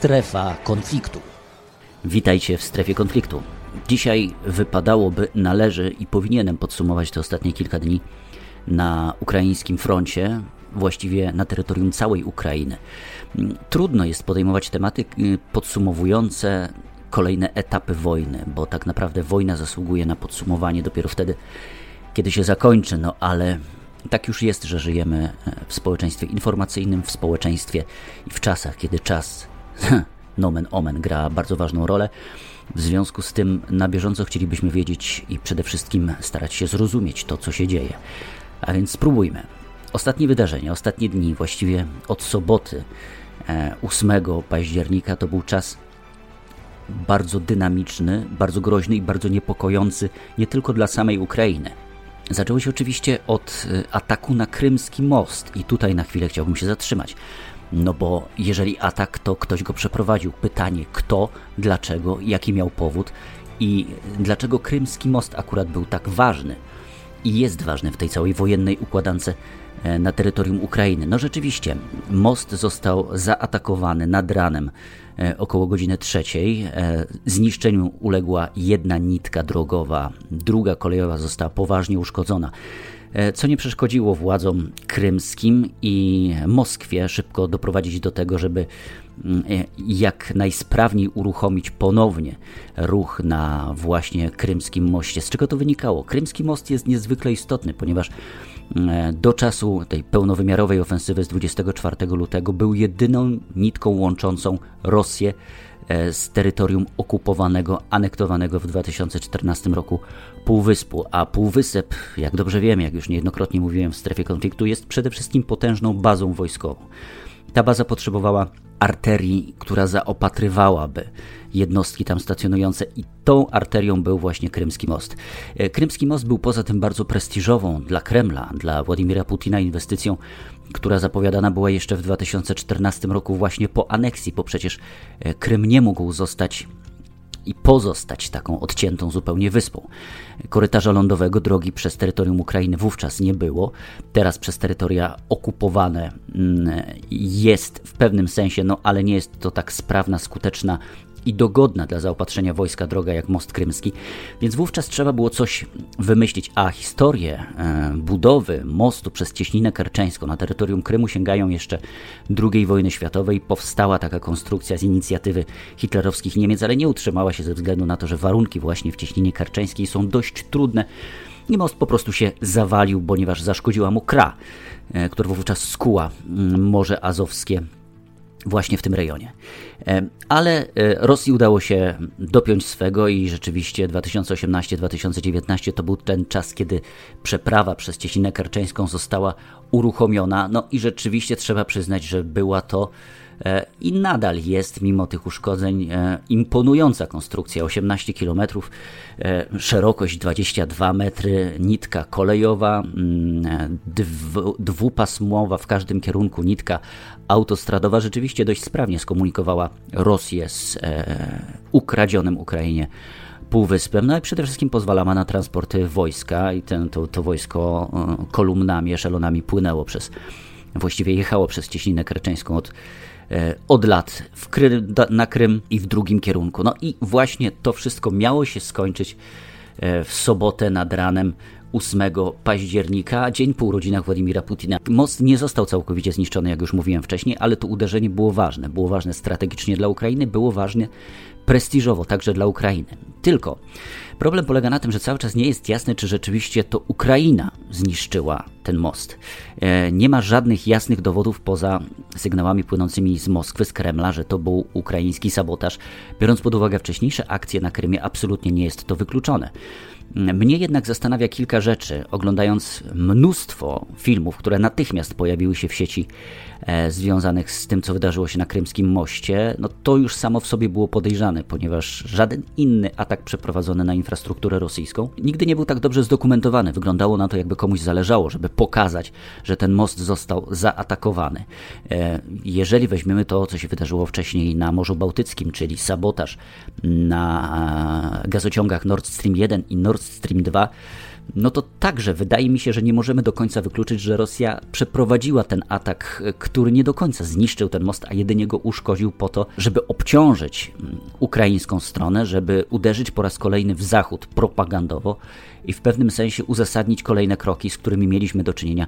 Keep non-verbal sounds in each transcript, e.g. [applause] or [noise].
Strefa konfliktu. Witajcie w strefie konfliktu. Dzisiaj wypadałoby, należy i powinienem podsumować te ostatnie kilka dni na ukraińskim froncie, właściwie na terytorium całej Ukrainy. Trudno jest podejmować tematy y, podsumowujące kolejne etapy wojny, bo tak naprawdę wojna zasługuje na podsumowanie dopiero wtedy, kiedy się zakończy, no ale tak już jest, że żyjemy e, w społeczeństwie informacyjnym, w społeczeństwie i w czasach, kiedy czas, [laughs] nomen omen, gra bardzo ważną rolę. W związku z tym na bieżąco chcielibyśmy wiedzieć i przede wszystkim starać się zrozumieć to, co się dzieje. A więc spróbujmy. Ostatnie wydarzenia, ostatnie dni, właściwie od soboty 8 e, października to był czas bardzo dynamiczny, bardzo groźny i bardzo niepokojący nie tylko dla samej Ukrainy. Zaczęło się oczywiście od e, ataku na krymski most i tutaj na chwilę chciałbym się zatrzymać. No bo jeżeli atak, to ktoś go przeprowadził. Pytanie kto, dlaczego, jaki miał powód i dlaczego krymski most akurat był tak ważny i jest ważny w tej całej wojennej układance e, na terytorium Ukrainy. No rzeczywiście, most został zaatakowany nad ranem e, około godziny trzeciej. E, zniszczeniu uległa jedna nitka drogowa, druga kolejowa została poważnie uszkodzona co nie przeszkodziło władzom krymskim i Moskwie szybko doprowadzić do tego, żeby mm, jak najsprawniej uruchomić ponownie ruch na właśnie krymskim moście. Z czego to wynikało? Krymski most jest niezwykle istotny, ponieważ do czasu tej pełnowymiarowej ofensywy z 24 lutego był jedyną nitką łączącą Rosję e, z terytorium okupowanego, anektowanego w 2014 roku Półwyspu. A Półwysep, jak dobrze wiemy, jak już niejednokrotnie mówiłem w strefie konfliktu, jest przede wszystkim potężną bazą wojskową. Ta baza potrzebowała arterii, która zaopatrywałaby jednostki tam stacjonujące i tą arterią był właśnie Krymski Most. E, Krymski Most był poza tym bardzo prestiżową dla Kremla, dla Władimira Putina inwestycją, która zapowiadana była jeszcze w 2014 roku właśnie po aneksji, bo przecież e, Krym nie mógł zostać i pozostać taką odciętą zupełnie wyspą. Korytarza lądowego drogi przez terytorium Ukrainy wówczas nie było. Teraz przez terytoria okupowane mm, jest w pewnym sensie, no ale nie jest to tak sprawna, skuteczna i dogodna dla zaopatrzenia wojska droga jak most krymski, więc wówczas trzeba było coś wymyślić, a historię e, budowy mostu przez Cieśninę Kerczeńską na terytorium Krymu sięgają jeszcze II wojny światowej. Powstała taka konstrukcja z inicjatywy hitlerowskich Niemiec, ale nie utrzymała się ze względu na to, że warunki właśnie w Cieśninie Kerczeńskiej są dość trudne i most po prostu się zawalił, ponieważ zaszkodziła mu kra, e, która wówczas skuła Morze Azowskie właśnie w tym rejonie. Ale e, Rosji udało się dopiąć swego i rzeczywiście 2018-2019 to był ten czas, kiedy przeprawa przez Cieśninę Karczeńską została uruchomiona. No i rzeczywiście trzeba przyznać, że była to E, i nadal jest, mimo tych uszkodzeń, e, imponująca konstrukcja. 18 km, e, szerokość 22 metry, nitka kolejowa, mm, dwupasmowa w każdym kierunku nitka autostradowa rzeczywiście dość sprawnie skomunikowała Rosję z ukradzionym Ukrainie półwyspem, no i przede wszystkim pozwalała na transporty wojska i ten, to, to wojsko kolumnami, eszelonami płynęło przez, właściwie jechało przez cieśninę kreczeńską od E, od lat w Krym, na Krym i w drugim kierunku. No i właśnie to wszystko miało się skończyć e, w sobotę nad ranem 8 października, dzień po urodzinach Władimira Putina. Most nie został całkowicie zniszczony, jak już mówiłem wcześniej, ale to uderzenie było ważne. Było ważne strategicznie dla Ukrainy, było ważne prestiżowo także dla Ukrainy. Tylko problem polega na tym, że cały czas nie jest jasne, czy rzeczywiście to Ukraina zniszczyła ten most. E, nie ma żadnych jasnych dowodów poza sygnałami płynącymi z Moskwy, z Kremla, że to był ukraiński sabotaż. Biorąc pod uwagę wcześniejsze akcje na Krymie, absolutnie nie jest to wykluczone. Mnie jednak zastanawia kilka rzeczy, oglądając mnóstwo filmów, które natychmiast pojawiły się w sieci e, związanych z tym, co wydarzyło się na Krymskim Moście. No to już samo w sobie było podejrzane, ponieważ żaden inny atak przeprowadzony na infrastrukturę rosyjską nigdy nie był tak dobrze zdokumentowany. Wyglądało na to, jakby komuś zależało, żeby pokazać, że ten most został zaatakowany. E, jeżeli weźmiemy to, co się wydarzyło wcześniej na Morzu Bałtyckim, czyli sabotaż na gazociągach Nord Stream 1 i Nord Stream 2, no to także wydaje mi się, że nie możemy do końca wykluczyć, że Rosja przeprowadziła ten atak, który nie do końca zniszczył ten most, a jedynie go uszkodził po to, żeby obciążyć mm, ukraińską stronę, żeby uderzyć po raz kolejny w Zachód propagandowo i w pewnym sensie uzasadnić kolejne kroki, z którymi mieliśmy do czynienia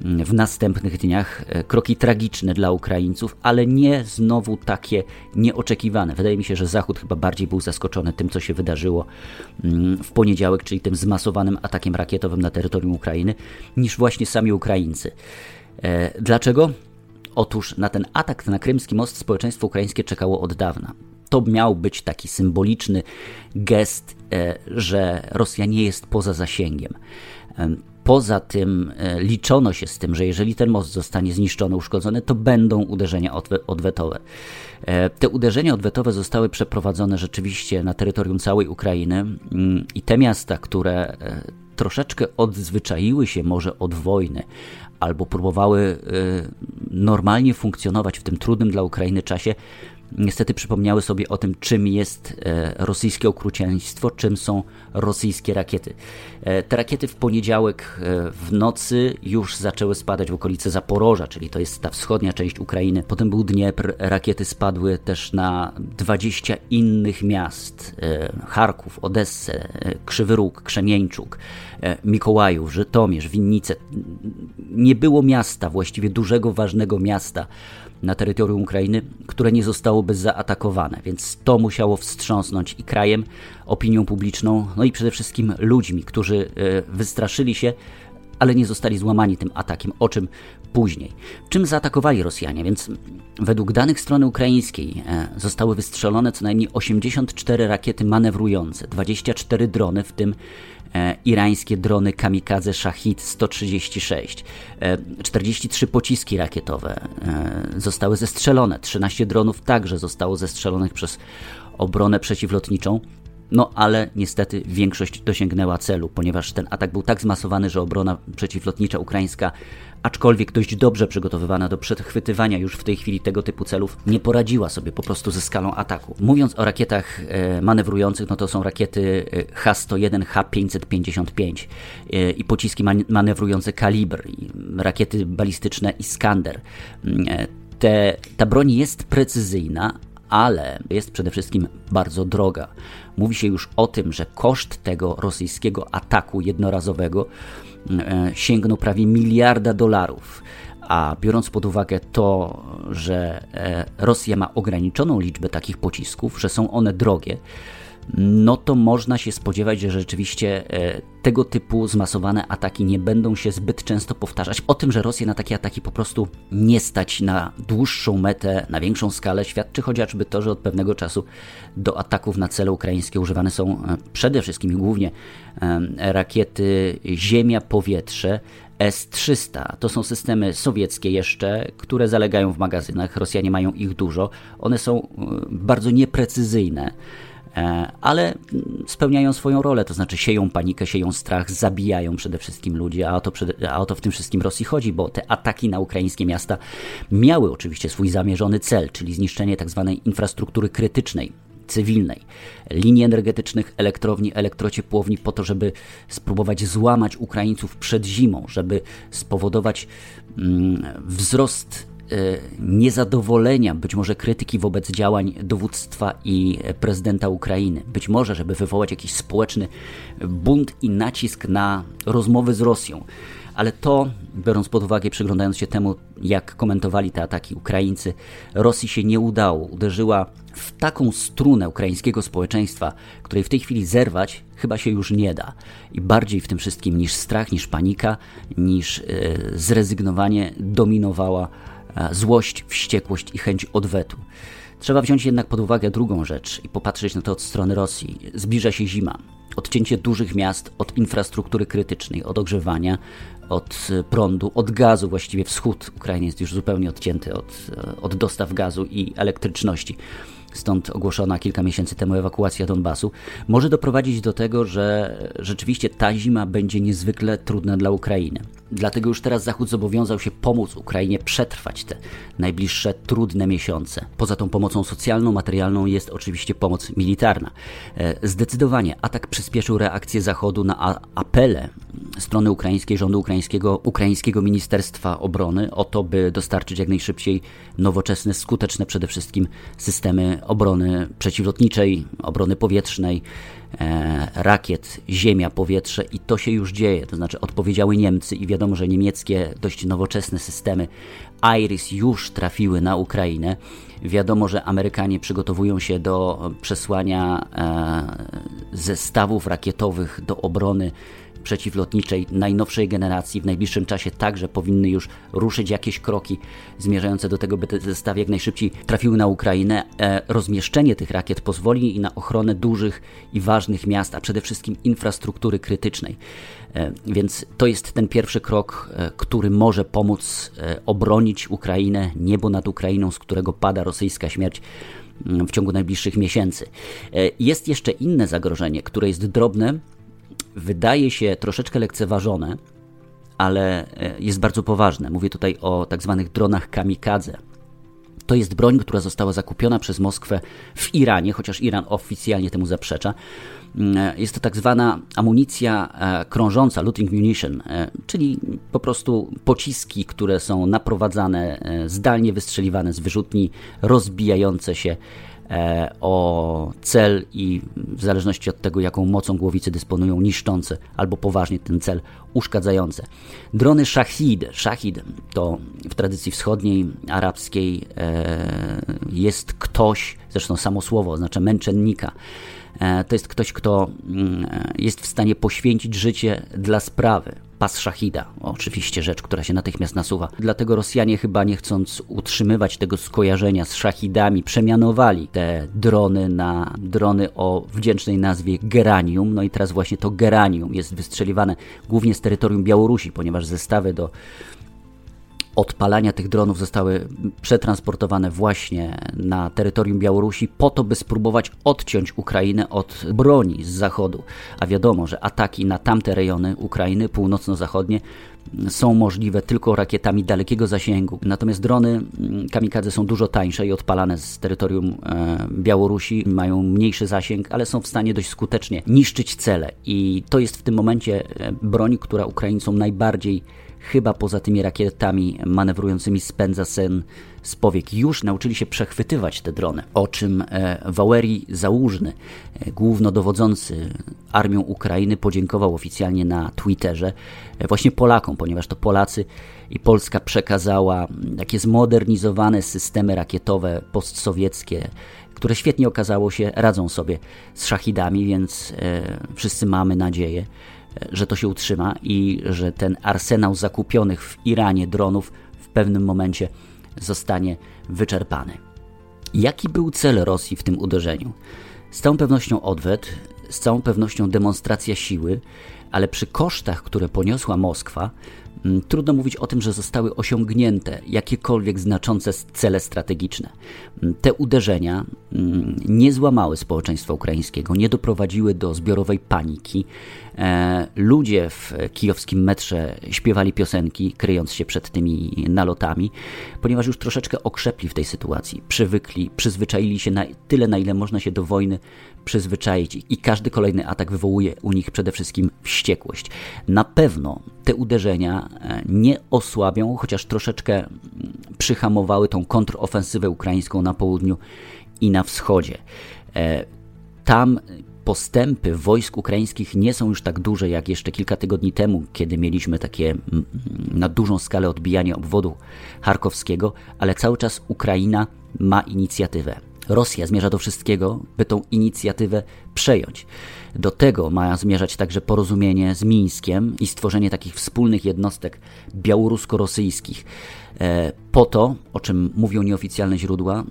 w następnych dniach. E, kroki tragiczne dla Ukraińców, ale nie znowu takie nieoczekiwane. Wydaje mi się, że Zachód chyba bardziej był zaskoczony tym, co się wydarzyło mm, w poniedziałek, czyli tym zmasowanym atakiem rakietowym na terytorium Ukrainy, niż właśnie sami Ukraińcy. E, dlaczego? Otóż na ten atak na krymski most społeczeństwo ukraińskie czekało od dawna. To miał być taki symboliczny gest, e, że Rosja nie jest poza zasięgiem. Poza tym e, liczono się z tym, że jeżeli ten most zostanie zniszczony, uszkodzony, to będą uderzenia odwetowe. E, te uderzenia odwetowe zostały przeprowadzone rzeczywiście na terytorium całej Ukrainy mm, i te miasta, które e, troszeczkę odzwyczaiły się może od wojny, albo próbowały normalnie funkcjonować w tym trudnym dla Ukrainy czasie, niestety przypomniały sobie o tym, czym jest e, rosyjskie okrucieństwo, czym są rosyjskie rakiety. E, te rakiety w poniedziałek e, w nocy już zaczęły spadać w okolice Zaporoża, czyli to jest ta wschodnia część Ukrainy. Potem był Dniepr, rakiety spadły też na 20 innych miast: Charków, Odessę, Krzywy Róg, Krzemieńczuk, Mikołajów, Żytomierz, Winnice. Nie było miasta, właściwie dużego, ważnego miasta, na terytorium Ukrainy, które nie zostałoby zaatakowane, więc to musiało wstrząsnąć i krajem, opinią publiczną, no i przede wszystkim ludźmi, którzy e, wystraszyli się, ale nie zostali złamani tym atakiem, o czym później. Czym zaatakowali Rosjanie? Więc według danych strony ukraińskiej e, zostały wystrzelone co najmniej 84 rakiety manewrujące, 24 drony, w tym E, irańskie drony kamikadze Shahid 136. 43 e, pociski rakietowe zostały zestrzelone, 13 dronów także zostało zestrzelonych przez obronę przeciwlotniczą. No ale niestety większość dosięgnęła celu, ponieważ ten atak był tak zmasowany, że obrona przeciwlotnicza ukraińska aczkolwiek dość dobrze przygotowywana do przechwytywania już w tej chwili tego typu celów, nie poradziła sobie po prostu ze skalą ataku. Mówiąc o rakietach e, manewrujących, no to są rakiety e, H-101, H-555 e, i pociski manewrujące Kalibr, rakiety balistyczne Iskander. Mm, te, ta broń jest precyzyjna, ale jest przede wszystkim bardzo droga. Mówi się już o tym, że koszt tego rosyjskiego ataku jednorazowego E, sięgnął prawie miliarda dolarów. A biorąc pod uwagę to, że e, Rosja ma ograniczoną liczbę takich pocisków, że są one drogie, no to można się spodziewać, że rzeczywiście e, tego typu zmasowane ataki nie będą się zbyt często powtarzać. O tym, że Rosję na takie ataki po prostu nie stać na dłuższą metę, na większą skalę, świadczy chociażby to, że od pewnego czasu do ataków na cele ukraińskie używane są e, przede wszystkim i głównie e, rakiety ziemia-powietrze, S-300. To są systemy sowieckie jeszcze, które zalegają w magazynach. Rosjanie mają ich dużo. One są bardzo nieprecyzyjne. E, ale spełniają swoją rolę, to znaczy sieją panikę, sieją strach, zabijają przede wszystkim ludzi, a o, to a o to w tym wszystkim Rosji chodzi, bo te ataki na ukraińskie miasta miały oczywiście swój zamierzony cel, czyli zniszczenie tzw. Tak infrastruktury krytycznej, cywilnej, linii energetycznych, elektrowni, elektrociepłowni, po to, żeby spróbować złamać Ukraińców przed zimą, żeby spowodować mm, wzrost niezadowolenia, być może krytyki wobec działań dowództwa i prezydenta Ukrainy. Być może, żeby wywołać jakiś społeczny bunt i nacisk na rozmowy z Rosją. Ale to, biorąc pod uwagę, przyglądając się temu, jak komentowali te ataki Ukraińcy, Rosji się nie udało. Uderzyła w taką strunę ukraińskiego społeczeństwa, której w tej chwili zerwać chyba się już nie da. I bardziej w tym wszystkim niż strach, niż panika, niż yy, zrezygnowanie dominowała złość, wściekłość i chęć odwetu. Trzeba wziąć jednak pod uwagę drugą rzecz i popatrzeć na to od strony Rosji. Zbliża się zima. Odcięcie dużych miast od infrastruktury krytycznej, od ogrzewania, od prądu, od gazu. Właściwie wschód Ukrainy jest już zupełnie odcięty od, od dostaw gazu i elektryczności. Stąd ogłoszona kilka miesięcy temu ewakuacja Donbasu może doprowadzić do tego, że rzeczywiście ta zima będzie niezwykle trudna dla Ukrainy. Dlatego już teraz Zachód zobowiązał się pomóc Ukrainie przetrwać te najbliższe trudne miesiące. Poza tą pomocą socjalną, materialną jest oczywiście pomoc militarna. E, zdecydowanie atak przyspieszył reakcję Zachodu na apele strony ukraińskiej, rządu ukraińskiego, ukraińskiego Ministerstwa Obrony o to, by dostarczyć jak najszybciej nowoczesne, skuteczne przede wszystkim systemy obrony przeciwlotniczej, obrony powietrznej, rakiet, ziemia, powietrze i to się już dzieje. To znaczy odpowiedziały Niemcy i wiadomo, że niemieckie dość nowoczesne systemy IRIS już trafiły na Ukrainę. Wiadomo, że Amerykanie przygotowują się do przesłania e, zestawów rakietowych do obrony przeciwlotniczej najnowszej generacji w najbliższym czasie także powinny już ruszyć jakieś kroki zmierzające do tego, by te zestawy jak najszybciej trafiły na Ukrainę. E, rozmieszczenie tych rakiet pozwoli na ochronę dużych i ważnych miast, a przede wszystkim infrastruktury krytycznej. E, więc to jest ten pierwszy krok, e, który może pomóc obronić Ukrainę, niebo nad Ukrainą, z którego pada rosyjska śmierć mm, w ciągu najbliższych miesięcy. Jest jeszcze inne zagrożenie, które jest drobne, wydaje się troszeczkę lekceważone, ale e, jest bardzo poważne. Mówię tutaj o tak zwanych dronach kamikadze. To jest broń, która została zakupiona przez Moskwę w Iranie, chociaż Iran oficjalnie temu zaprzecza. Mm, e, jest to tak zwana amunicja e, krążąca, looting munition, czyli po prostu pociski, które są naprowadzane, zdalnie wystrzeliwane z wyrzutni, rozbijające się o cel i w zależności od tego, jaką mocą głowicy dysponują, niszczące albo poważnie ten cel uszkadzające. Drony Shahid. Shahid to w tradycji wschodniej, arabskiej e, jest ktoś, zresztą samo słowo oznacza męczennika. E, to jest ktoś, kto mm, jest w stanie poświęcić życie dla sprawy pas szachida. Oczywiście rzecz, która się natychmiast nasuwa. Dlatego Rosjanie chyba nie chcąc utrzymywać tego skojarzenia z szachidami, przemianowali te drony na drony o wdzięcznej nazwie Geranium. No i teraz właśnie to Geranium jest wystrzeliwane głównie z terytorium Białorusi, ponieważ zestawy do odpalania tych dronów zostały przetransportowane właśnie na terytorium Białorusi po to, by spróbować odciąć Ukrainę od broni z zachodu. A wiadomo, że ataki na tamte rejony Ukrainy północno-zachodnie są możliwe tylko rakietami dalekiego zasięgu. Natomiast drony mm, kamikadze są dużo tańsze i odpalane z terytorium e, Białorusi, mają mniejszy zasięg, ale są w stanie dość skutecznie niszczyć cele. I to jest w tym momencie e, broń, która Ukraińcom najbardziej chyba poza tymi rakietami manewrującymi spędza sen z powiek. Już nauczyli się przechwytywać te drony, o czym e, Wałeri Załużny, e, głównodowodzący armią Ukrainy, podziękował oficjalnie na Twitterze e, właśnie Polakom, ponieważ to Polacy i Polska przekazała takie zmodernizowane systemy rakietowe postsowieckie, które świetnie okazało się radzą sobie z szachidami, więc wszyscy mamy nadzieję, że to się utrzyma i że ten arsenał zakupionych w Iranie dronów w pewnym momencie zostanie wyczerpany. Jaki był cel Rosji w tym uderzeniu? Z całą pewnością odwet, z całą pewnością demonstracja siły, ale przy kosztach, które poniosła Moskwa, Mm, trudno mówić o tym, że zostały osiągnięte jakiekolwiek znaczące cele strategiczne. Mm, te uderzenia nie złamały społeczeństwa ukraińskiego, nie doprowadziły do zbiorowej paniki. E, ludzie w kijowskim metrze śpiewali piosenki, kryjąc się przed tymi nalotami, ponieważ już troszeczkę okrzepli w tej sytuacji, przywykli, przyzwyczaili się na tyle, na ile można się do wojny przyzwyczaić i każdy kolejny atak wywołuje u nich przede wszystkim wściekłość. Na pewno te uderzenia e, nie osłabią, chociaż troszeczkę mm, przyhamowały tą kontrofensywę ukraińską na południu i na wschodzie. E, tam postępy wojsk ukraińskich nie są już tak duże jak jeszcze kilka tygodni temu, kiedy mieliśmy takie na dużą skalę odbijanie obwodu charkowskiego, ale cały czas Ukraina ma inicjatywę. Rosja zmierza do wszystkiego, by tą inicjatywę przejąć. Do tego ma zmierzać także porozumienie z Mińskiem i stworzenie takich wspólnych jednostek białorusko-rosyjskich. E, po to, o czym mówią nieoficjalne źródła,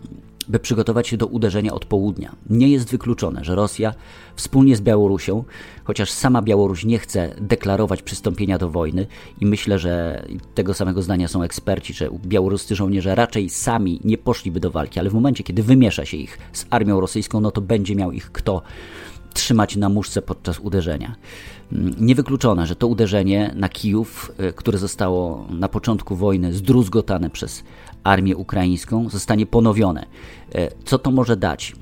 by przygotować się do uderzenia od południa. Nie jest wykluczone, że Rosja wspólnie z Białorusią, chociaż sama Białoruś nie chce deklarować przystąpienia do wojny i myślę, że tego samego zdania są eksperci, że białoruscy żołnierze raczej sami nie poszliby do walki, ale w momencie, kiedy wymiesza się ich z armią rosyjską, no to będzie miał ich kto trzymać na muszce podczas uderzenia. Mm, niewykluczone, że to uderzenie na Kijów, e, które zostało na początku wojny zdruzgotane przez armię ukraińską, zostanie ponowione. E, co to może dać?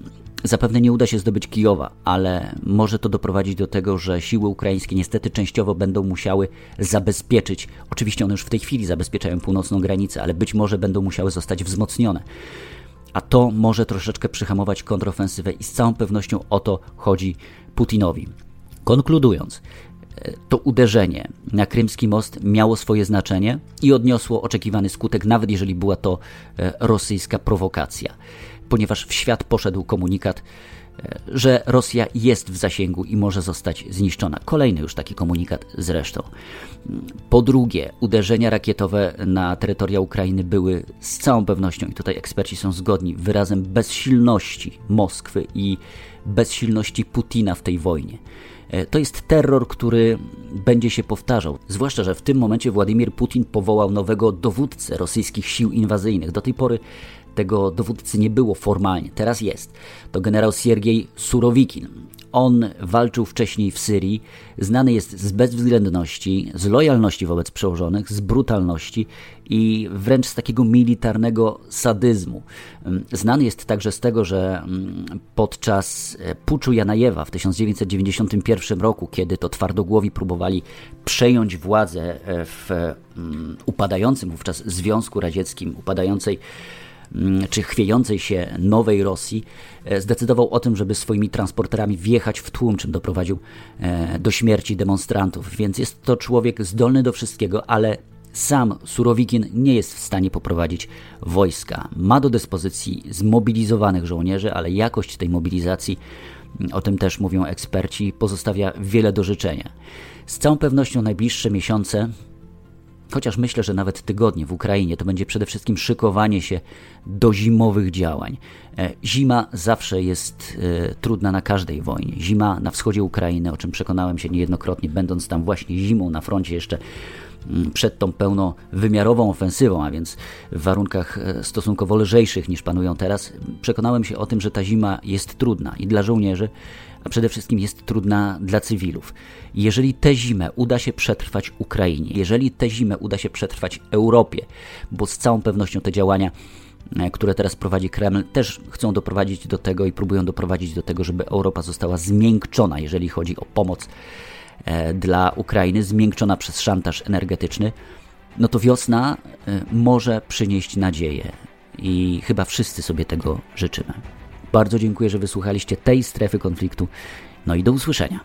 Zapewne nie uda się zdobyć Kijowa, ale może to doprowadzić do tego, że siły ukraińskie niestety częściowo będą musiały zabezpieczyć, oczywiście one już w tej chwili zabezpieczają północną granicę, ale być może będą musiały zostać wzmocnione. A to może troszeczkę przyhamować kontrofensywę i z całą pewnością o to chodzi Putinowi. Konkludując, to uderzenie na krymski most miało swoje znaczenie i odniosło oczekiwany skutek, nawet jeżeli była to e, rosyjska prowokacja ponieważ w świat poszedł komunikat, e, że Rosja jest w zasięgu i może zostać zniszczona. Kolejny już taki komunikat zresztą. Po drugie, uderzenia rakietowe na terytoria Ukrainy były z całą pewnością, i tutaj eksperci są zgodni, wyrazem bezsilności Moskwy i bezsilności Putina w tej wojnie. E, to jest terror, który będzie się powtarzał. Zwłaszcza, że w tym momencie Władimir Putin powołał nowego dowódcę rosyjskich sił inwazyjnych. Do tej pory tego dowódcy nie było formalnie, teraz jest. To generał Siergiej Surowikin. On walczył wcześniej w Syrii, znany jest z bezwzględności, z lojalności wobec przełożonych, z brutalności i wręcz z takiego militarnego sadyzmu. Znany jest także z tego, że mm, podczas e, puczu Janajewa w 1991 roku, kiedy to twardogłowi próbowali przejąć władzę e, w mm, upadającym wówczas Związku Radzieckim, upadającej Mm, czy chwiejącej się nowej Rosji, e, zdecydował o tym, żeby swoimi transporterami wjechać w tłum, czym doprowadził e, do śmierci demonstrantów. Więc jest to człowiek zdolny do wszystkiego, ale sam Surowikin nie jest w stanie poprowadzić wojska. Ma do dyspozycji zmobilizowanych żołnierzy, ale jakość tej mobilizacji, mm, o tym też mówią eksperci, pozostawia wiele do życzenia. Z całą pewnością najbliższe miesiące chociaż myślę, że nawet tygodnie w Ukrainie to będzie przede wszystkim szykowanie się do zimowych działań. E, zima zawsze jest e, trudna na każdej wojnie. Zima na wschodzie Ukrainy, o czym przekonałem się niejednokrotnie, będąc tam właśnie zimą na froncie jeszcze mm, przed tą pełnowymiarową ofensywą, a więc w warunkach e, stosunkowo lżejszych niż panują teraz, przekonałem się o tym, że ta zima jest trudna i dla żołnierzy, przede wszystkim jest trudna dla cywilów. Jeżeli tę zimę uda się przetrwać Ukrainie, jeżeli tę zimę uda się przetrwać Europie, bo z całą pewnością te działania e, które teraz prowadzi Kreml, też chcą doprowadzić do tego i próbują doprowadzić do tego, żeby Europa została zmiękczona, jeżeli chodzi o pomoc e, dla Ukrainy, zmiękczona przez szantaż energetyczny, no to wiosna e, może przynieść nadzieję i chyba wszyscy sobie tego życzymy. Bardzo dziękuję, że wysłuchaliście tej strefy konfliktu. No i do usłyszenia.